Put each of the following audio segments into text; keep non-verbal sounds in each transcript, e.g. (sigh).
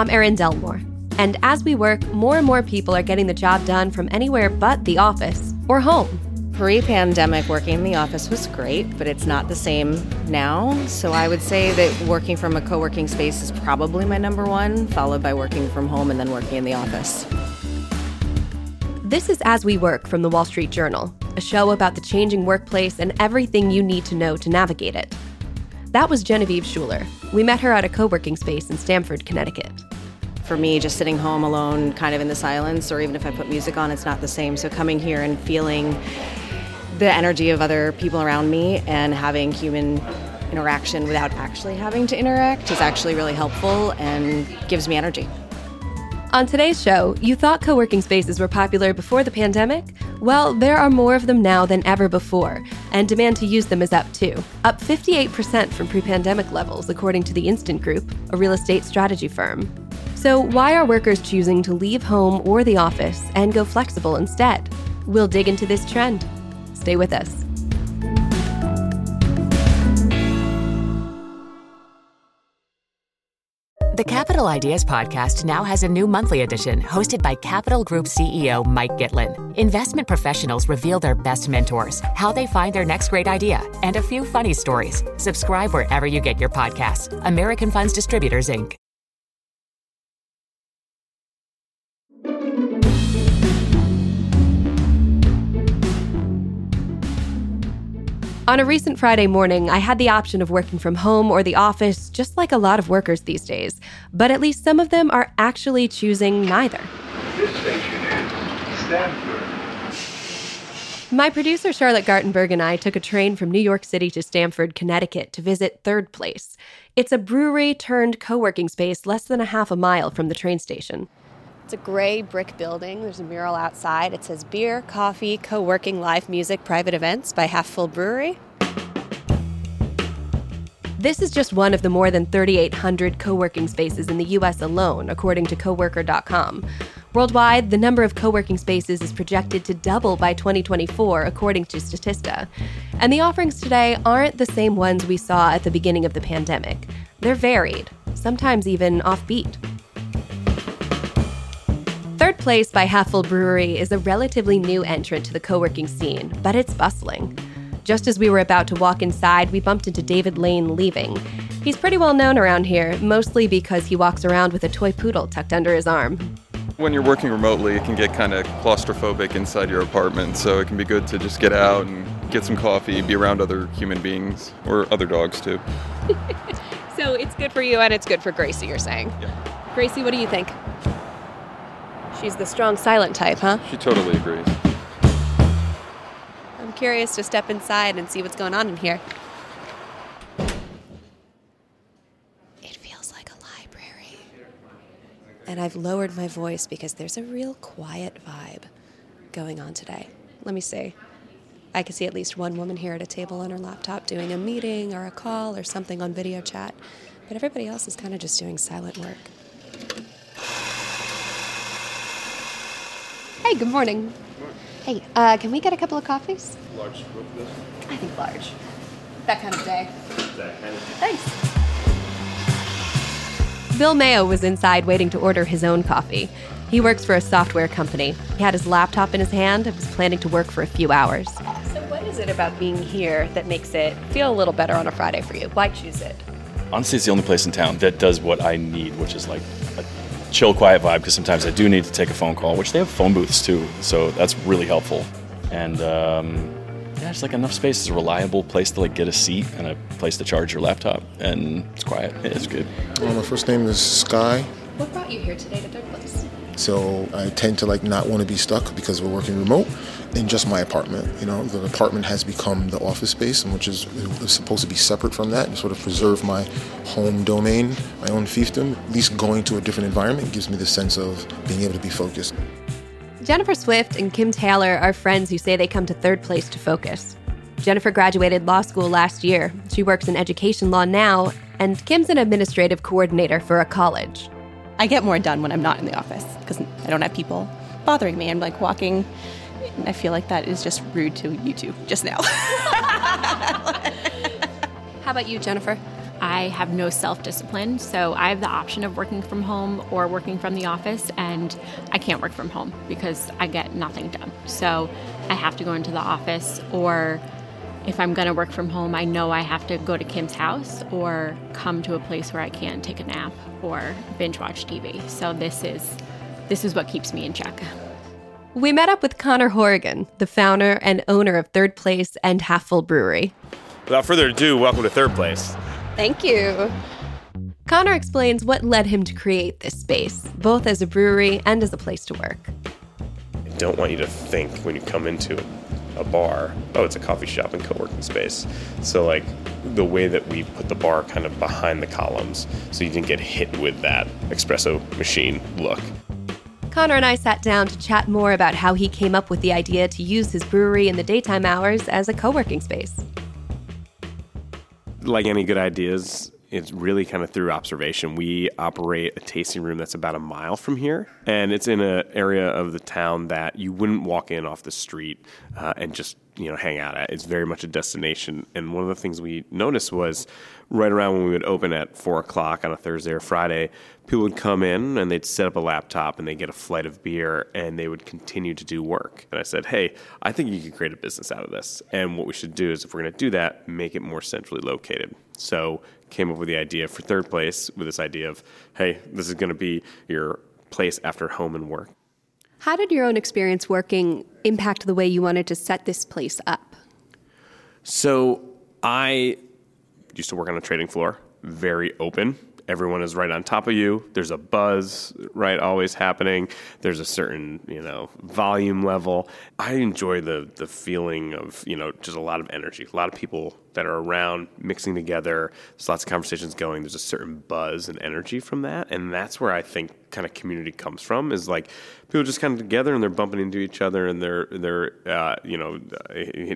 I'm Erin Delmore. And as we work, more and more people are getting the job done from anywhere but the office or home. Pre pandemic, working in the office was great, but it's not the same now. So I would say that working from a co working space is probably my number one, followed by working from home and then working in the office. This is As We Work from the Wall Street Journal, a show about the changing workplace and everything you need to know to navigate it. That was Genevieve Schuler. We met her at a co working space in Stamford, Connecticut. For me, just sitting home alone, kind of in the silence, or even if I put music on, it's not the same. So coming here and feeling the energy of other people around me and having human interaction without actually having to interact is actually really helpful and gives me energy. On today's show, you thought co working spaces were popular before the pandemic? Well, there are more of them now than ever before, and demand to use them is up too. Up 58% from pre pandemic levels, according to the Instant Group, a real estate strategy firm. So, why are workers choosing to leave home or the office and go flexible instead? We'll dig into this trend. Stay with us. The Capital Ideas Podcast now has a new monthly edition hosted by Capital Group CEO Mike Gitlin. Investment professionals reveal their best mentors, how they find their next great idea, and a few funny stories. Subscribe wherever you get your podcasts. American Funds Distributors, Inc. On a recent Friday morning, I had the option of working from home or the office, just like a lot of workers these days. But at least some of them are actually choosing neither. This station is Stamford. My producer Charlotte Gartenberg and I took a train from New York City to Stamford, Connecticut to visit Third Place. It's a brewery turned co working space less than a half a mile from the train station. It's a gray brick building. There's a mural outside. It says beer, coffee, co working, live music, private events by Half Full Brewery. This is just one of the more than 3,800 co working spaces in the US alone, according to coworker.com. Worldwide, the number of co working spaces is projected to double by 2024, according to Statista. And the offerings today aren't the same ones we saw at the beginning of the pandemic. They're varied, sometimes even offbeat. Third Place by Half Brewery is a relatively new entrant to the co working scene, but it's bustling. Just as we were about to walk inside, we bumped into David Lane leaving. He's pretty well known around here, mostly because he walks around with a toy poodle tucked under his arm. When you're working remotely, it can get kind of claustrophobic inside your apartment, so it can be good to just get out and get some coffee, be around other human beings or other dogs too. (laughs) So it's good for you and it's good for Gracie, you're saying? Yeah. Gracie, what do you think? She's the strong silent type, huh? She totally agrees. I'm curious to step inside and see what's going on in here. It feels like a library. And I've lowered my voice because there's a real quiet vibe going on today. Let me see. I can see at least one woman here at a table on her laptop doing a meeting or a call or something on video chat, but everybody else is kind of just doing silent work. Hey, good morning. Hey, uh, can we get a couple of coffees? Large scoop this? I think large. That kind of day. That kind of day. Thanks. Bill Mayo was inside waiting to order his own coffee. He works for a software company. He had his laptop in his hand and was planning to work for a few hours. So, what is it about being here that makes it feel a little better on a Friday for you? Why choose it? honestly, it's the only place in town that does what I need, which is like a chill, quiet vibe. Because sometimes I do need to take a phone call, which they have phone booths too, so that's really helpful. And um, yeah, it's like enough space. It's a reliable place to like get a seat and a place to charge your laptop, and it's quiet. It's good. Well, my first name is Sky, What brought you here today to Third Place? so I tend to like not want to be stuck because we're working remote in just my apartment. You know, the apartment has become the office space, and which is, is supposed to be separate from that and sort of preserve my home domain, my own fiefdom. At least going to a different environment gives me the sense of being able to be focused. Jennifer Swift and Kim Taylor are friends who say they come to Third Place to focus. Jennifer graduated law school last year. She works in education law now, and Kim's an administrative coordinator for a college. I get more done when I'm not in the office because I don't have people bothering me. I'm like walking. And I feel like that is just rude to you two just now. (laughs) How about you, Jennifer? I have no self discipline. So I have the option of working from home or working from the office, and I can't work from home because I get nothing done. So I have to go into the office, or if I'm going to work from home, I know I have to go to Kim's house or come to a place where I can take a nap or binge watch TV. So this is this is what keeps me in check. We met up with Connor Horrigan, the founder and owner of Third Place and Half Full Brewery. Without further ado, welcome to Third Place. Thank you. Connor explains what led him to create this space, both as a brewery and as a place to work. I don't want you to think when you come into a bar, oh, it's a coffee shop and co working space. So, like, the way that we put the bar kind of behind the columns so you didn't get hit with that espresso machine look. Connor and I sat down to chat more about how he came up with the idea to use his brewery in the daytime hours as a co working space. Like any good ideas, it's really kind of through observation. We operate a tasting room that's about a mile from here, and it's in an area of the town that you wouldn't walk in off the street uh, and just you know hang out at. It's very much a destination. And one of the things we noticed was right around when we would open at four o'clock on a Thursday or Friday, people would come in and they'd set up a laptop and they'd get a flight of beer and they would continue to do work. And I said, hey, I think you can create a business out of this. And what we should do is if we're going to do that, make it more centrally located. So came up with the idea for third place with this idea of, hey, this is going to be your place after home and work. How did your own experience working impact the way you wanted to set this place up? So I used to work on a trading floor, very open. Everyone is right on top of you. There's a buzz, right, always happening. There's a certain, you know, volume level. I enjoy the the feeling of, you know, just a lot of energy. A lot of people that are around mixing together. There's lots of conversations going. There's a certain buzz and energy from that, and that's where I think kind of community comes from. Is like people just kind of together and they're bumping into each other and they're they're uh, you know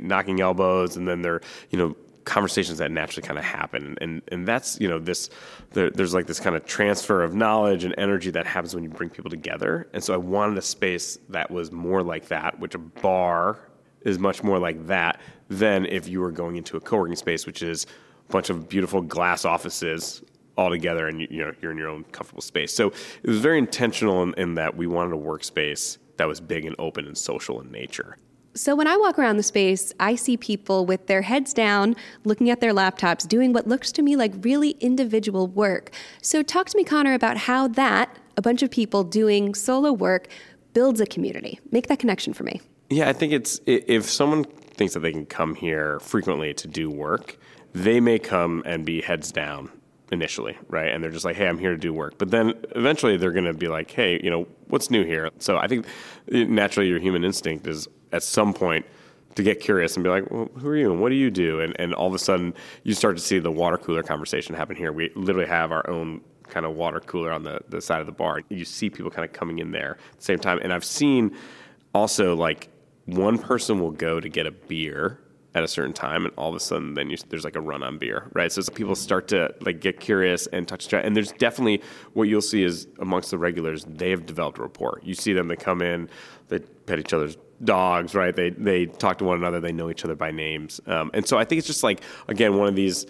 knocking elbows and then they're you know conversations that naturally kind of happen. And and that's you know this there, there's like this kind of transfer of knowledge and energy that happens when you bring people together. And so i wanted a space that was more like that which a bar is much more like that than if you were going into a co-working space which is a bunch of beautiful glass offices all together and you, you know you're in your own comfortable space. So it was very intentional in, in that we wanted a workspace that was big and open and social in nature so when I walk around the space, I see people with their heads down, looking at their laptops, doing what looks to me like really individual work. So talk to me, Connor, about how that, a bunch of people doing solo work, builds a community. Make that connection for me. Yeah, I think it's if someone thinks that they can come here frequently to do work, they may come and be heads down initially, right? And they're just like, hey, I'm here to do work. But then eventually they're going to be like, hey, you know, what's new here? So I think naturally your human instinct is at some point to get curious and be like, well, who are you and what do you do? And, and all of a sudden you start to see the water cooler conversation happen here. We literally have our own kind of water cooler on the, the side of the bar. You see people kind of coming in there at the same time. And I've seen also like one person will go to get a beer at a certain time, and all of a sudden, then you, there's like a run on beer, right? So people start to like get curious and touch. And there's definitely what you'll see is amongst the regulars, they have developed a rapport. You see them, they come in, they pet each other's dogs, right? They they talk to one another, they know each other by names, um, and so I think it's just like again one of these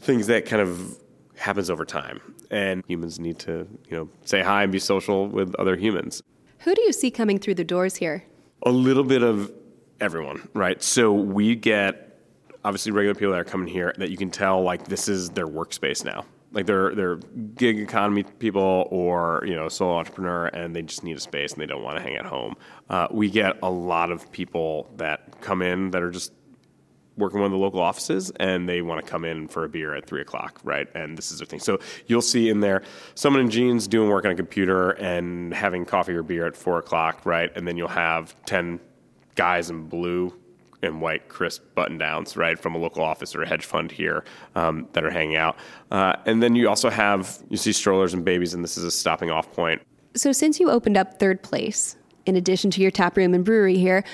things that kind of happens over time, and humans need to you know say hi and be social with other humans. Who do you see coming through the doors here? A little bit of everyone, right? So we get obviously regular people that are coming here that you can tell like this is their workspace now. Like they're they're gig economy people or you know solo entrepreneur and they just need a space and they don't want to hang at home. Uh, we get a lot of people that come in that are just working one of the local offices and they want to come in for a beer at three o'clock, right? And this is their thing. So you'll see in there someone in jeans doing work on a computer and having coffee or beer at four o'clock, right? And then you'll have 10 guys in blue and white crisp button downs, right, from a local office or a hedge fund here um, that are hanging out. Uh, and then you also have, you see strollers and babies, and this is a stopping off point. So, since you opened up Third Place, in addition to your tap room and brewery here,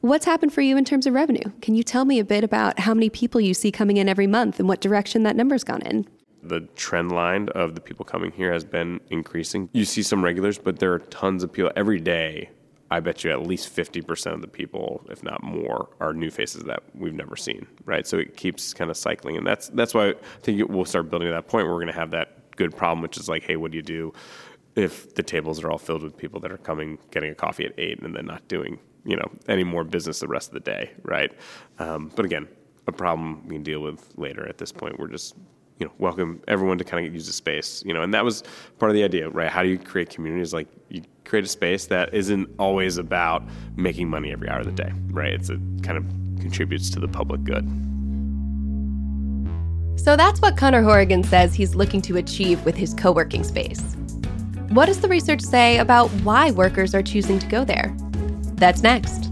what's happened for you in terms of revenue? Can you tell me a bit about how many people you see coming in every month and what direction that number's gone in? The trend line of the people coming here has been increasing. You see some regulars, but there are tons of people every day I bet you at least 50% of the people, if not more, are new faces that we've never seen, right? So it keeps kind of cycling. And that's, that's why I think we'll start building to that point where we're going to have that good problem, which is like, hey, what do you do if the tables are all filled with people that are coming, getting a coffee at eight, and then not doing, you know, any more business the rest of the day, right? Um, but again, a problem we can deal with later. At this point, we're just you know welcome everyone to kind of use the space you know and that was part of the idea right? How do you create communities? Like you create a space that isn't always about making money every hour of the day right? It's a kind of contributes to the public good. So that's what connor horrigan says he's looking to achieve with his co-working space. What does the research say about why workers are choosing to go there? That's next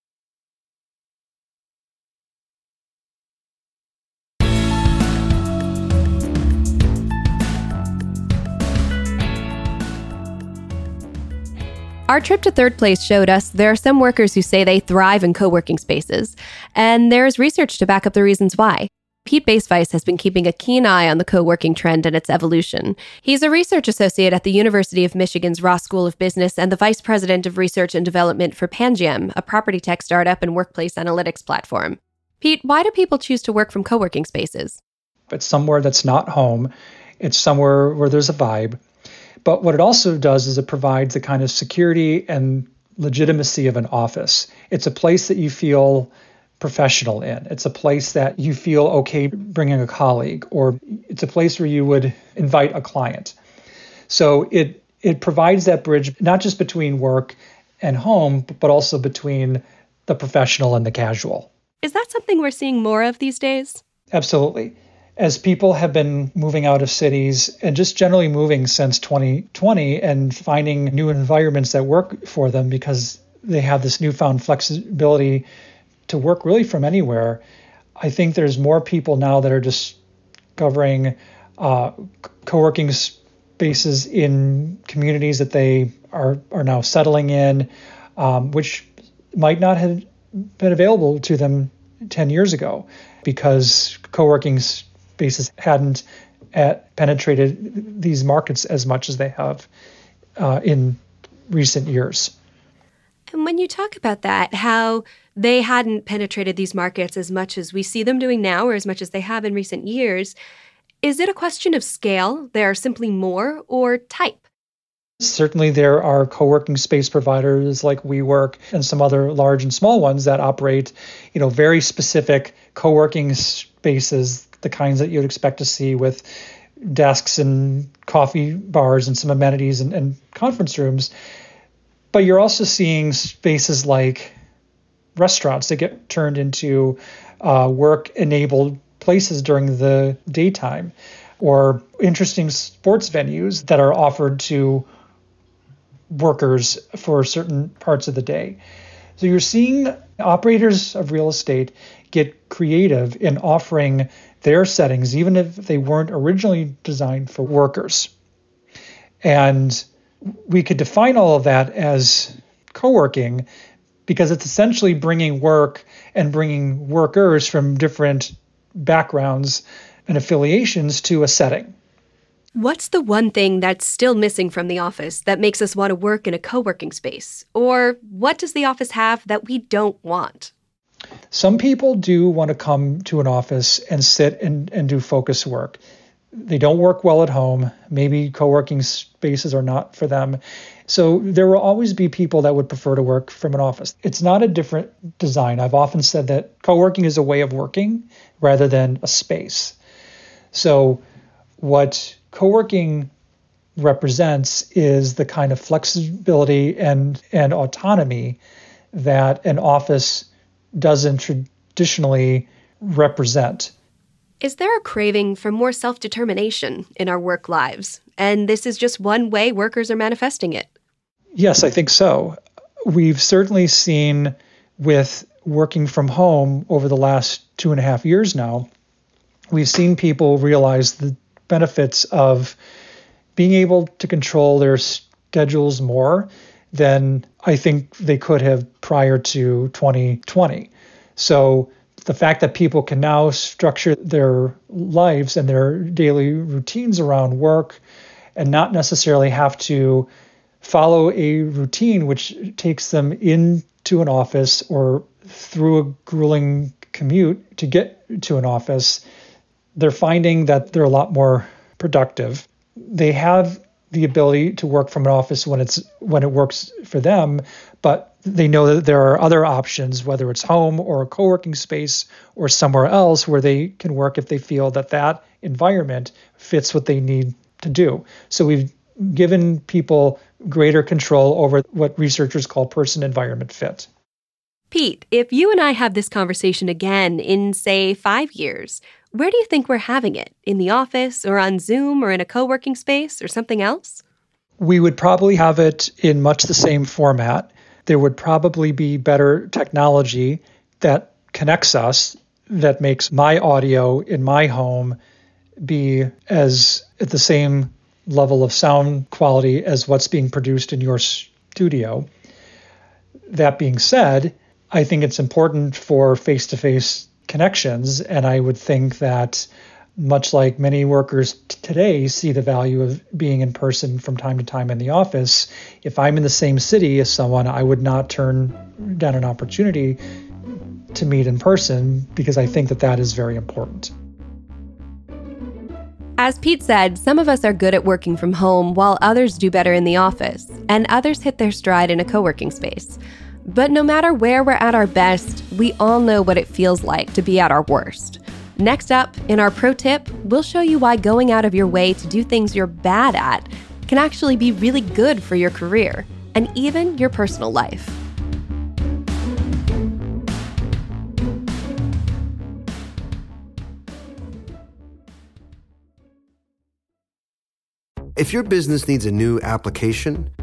Our trip to third place showed us there are some workers who say they thrive in co working spaces, and there's research to back up the reasons why. Pete Bacevice has been keeping a keen eye on the co working trend and its evolution. He's a research associate at the University of Michigan's Ross School of Business and the vice president of research and development for Pangiam, a property tech startup and workplace analytics platform. Pete, why do people choose to work from co working spaces? It's somewhere that's not home, it's somewhere where there's a vibe. But what it also does is it provides the kind of security and legitimacy of an office. It's a place that you feel professional in. It's a place that you feel okay bringing a colleague, or it's a place where you would invite a client. So it it provides that bridge not just between work and home, but also between the professional and the casual. Is that something we're seeing more of these days? Absolutely as people have been moving out of cities and just generally moving since 2020 and finding new environments that work for them because they have this newfound flexibility to work really from anywhere. I think there's more people now that are discovering uh, co-working spaces in communities that they are are now settling in, um, which might not have been available to them 10 years ago because co-working spaces hadn't at, penetrated these markets as much as they have uh, in recent years. And when you talk about that, how they hadn't penetrated these markets as much as we see them doing now or as much as they have in recent years, is it a question of scale? There are simply more or type? Certainly, there are co working space providers like WeWork and some other large and small ones that operate, you know, very specific co working spaces the kinds that you'd expect to see with desks and coffee bars and some amenities and, and conference rooms. But you're also seeing spaces like restaurants that get turned into uh, work enabled places during the daytime or interesting sports venues that are offered to workers for certain parts of the day. So you're seeing operators of real estate get creative in offering their settings, even if they weren't originally designed for workers. And we could define all of that as co working because it's essentially bringing work and bringing workers from different backgrounds and affiliations to a setting. What's the one thing that's still missing from the office that makes us want to work in a co working space? Or what does the office have that we don't want? Some people do want to come to an office and sit and, and do focus work. They don't work well at home. Maybe co working spaces are not for them. So there will always be people that would prefer to work from an office. It's not a different design. I've often said that co working is a way of working rather than a space. So what co working represents is the kind of flexibility and, and autonomy that an office doesn't traditionally represent. Is there a craving for more self determination in our work lives? And this is just one way workers are manifesting it. Yes, I think so. We've certainly seen with working from home over the last two and a half years now, we've seen people realize the benefits of being able to control their schedules more than I think they could have prior to 2020. So the fact that people can now structure their lives and their daily routines around work and not necessarily have to follow a routine which takes them into an office or through a grueling commute to get to an office, they're finding that they're a lot more productive. They have the ability to work from an office when it's when it works for them, but they know that there are other options, whether it's home or a co-working space or somewhere else where they can work if they feel that that environment fits what they need to do. So we've given people greater control over what researchers call person environment fit. Pete, if you and I have this conversation again in, say, five years, where do you think we're having it? In the office or on Zoom or in a co working space or something else? We would probably have it in much the same format. There would probably be better technology that connects us, that makes my audio in my home be as at the same level of sound quality as what's being produced in your studio. That being said, I think it's important for face to face connections. And I would think that much like many workers t- today see the value of being in person from time to time in the office, if I'm in the same city as someone, I would not turn down an opportunity to meet in person because I think that that is very important. As Pete said, some of us are good at working from home while others do better in the office, and others hit their stride in a co working space. But no matter where we're at our best, we all know what it feels like to be at our worst. Next up, in our pro tip, we'll show you why going out of your way to do things you're bad at can actually be really good for your career and even your personal life. If your business needs a new application,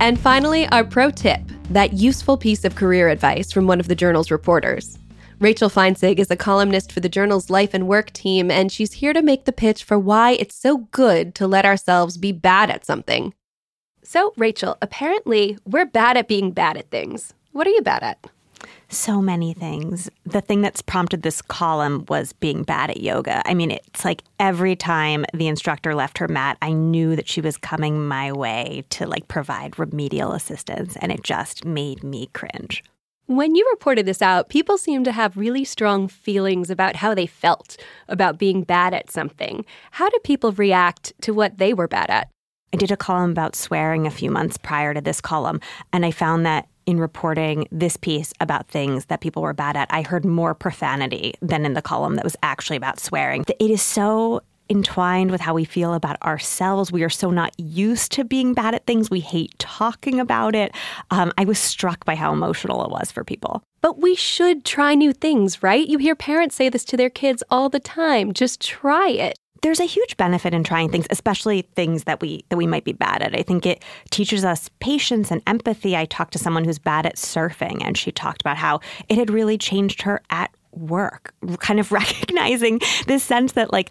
And finally, our pro tip that useful piece of career advice from one of the journal's reporters. Rachel Feintzeig is a columnist for the journal's life and work team, and she's here to make the pitch for why it's so good to let ourselves be bad at something. So, Rachel, apparently we're bad at being bad at things. What are you bad at? So many things. The thing that's prompted this column was being bad at yoga. I mean, it's like every time the instructor left her mat, I knew that she was coming my way to like provide remedial assistance, and it just made me cringe. When you reported this out, people seemed to have really strong feelings about how they felt about being bad at something. How do people react to what they were bad at? I did a column about swearing a few months prior to this column, and I found that in reporting this piece about things that people were bad at, I heard more profanity than in the column that was actually about swearing. It is so entwined with how we feel about ourselves. We are so not used to being bad at things. We hate talking about it. Um, I was struck by how emotional it was for people. But we should try new things, right? You hear parents say this to their kids all the time. Just try it there's a huge benefit in trying things, especially things that we that we might be bad at. I think it teaches us patience and empathy. I talked to someone who's bad at surfing and she talked about how it had really changed her at work, kind of (laughs) recognizing this sense that like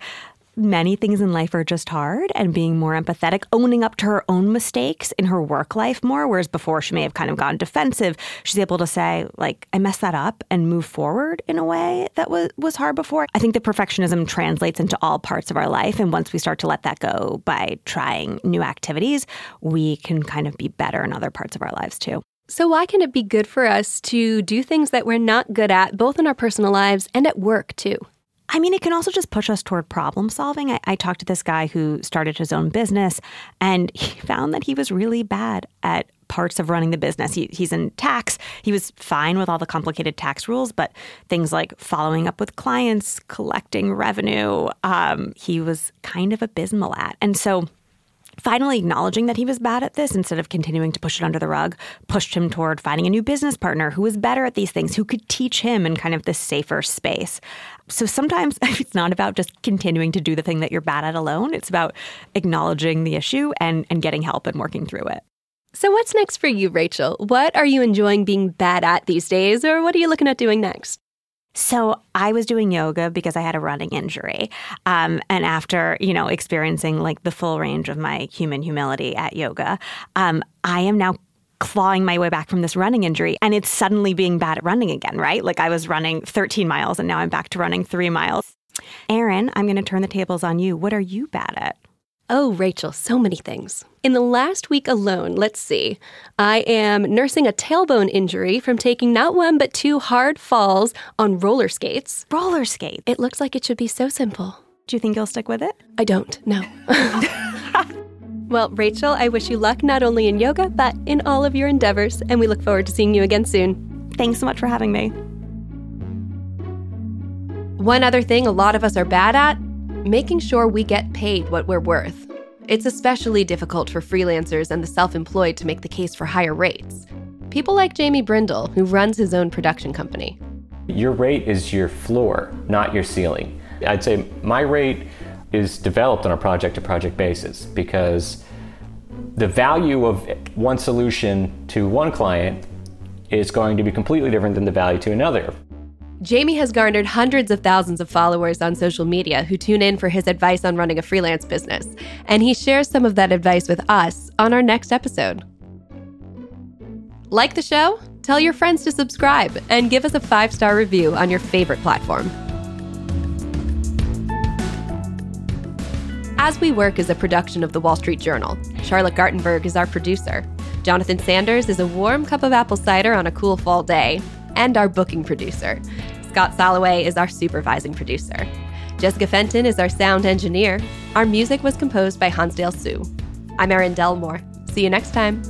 many things in life are just hard and being more empathetic, owning up to her own mistakes in her work life more. Whereas before she may have kind of gone defensive, she's able to say, like, I messed that up and move forward in a way that was, was hard before. I think the perfectionism translates into all parts of our life. And once we start to let that go by trying new activities, we can kind of be better in other parts of our lives too. So, why can it be good for us to do things that we're not good at, both in our personal lives and at work, too? I mean, it can also just push us toward problem solving. I, I, talked to this guy who started his own business and (laughs) he found that he was really bad at parts of running the business. He, he's in tax. He was fine with all the complicated tax rules, but things like following up with clients, collecting revenue, um, he was kind of abysmal at. And so finally acknowledging that he was bad at this instead of continuing to push it under the rug pushed him toward finding a new business partner who was better at these things who could teach him in kind of this safer space so sometimes (laughs) it's not about just continuing to do the thing that you're bad at alone. It's about acknowledging the issue and and getting help and working through it. So what's next for you rachel? What are you enjoying being bad at these days or what are you looking at doing next? So I was doing yoga because I had a running injury, um, and after you know experiencing like the full range of my human humility at yoga, um, I am now clawing my way back from this running injury and it's suddenly being bad at running again, right? Like I was running 13 miles and now I'm back to running three miles. Erin, I'm going to turn the tables on you. What are you bad at? Oh, Rachel, so many things. In the last week alone, let's see, I am nursing a tailbone injury from taking not one but two hard falls on roller skates. Roller skates? It looks like it should be so simple. Do you think you'll stick with it? I don't, no. (laughs) (laughs) well, Rachel, I wish you luck not only in yoga, but in all of your endeavors, and we look forward to seeing you again soon. Thanks so much for having me. One other thing a lot of us are bad at making sure we get paid what we're worth. It's especially difficult for freelancers and the self employed to make the case for higher rates. People like Jamie Brindle, who runs his own production company. Your rate is your floor, not your ceiling. I'd say my rate is developed on a project to project basis because the value of one solution to one client is going to be completely different than the value to another. Jamie has garnered hundreds of thousands of followers on social media who tune in for his advice on running a freelance business, and he shares some of that advice with us on our next episode. Like the show? Tell your friends to subscribe and give us a five star review on your favorite platform. As We Work is a production of the Wall Street Journal. Charlotte Gartenberg is our producer. Jonathan Sanders is a warm cup of apple cider on a cool fall day, and our booking producer. Scott Saloway is our supervising producer. Jessica Fenton is our sound engineer. Our music was composed by Hansdale Hsu. I'm Erin Delmore. See you next time.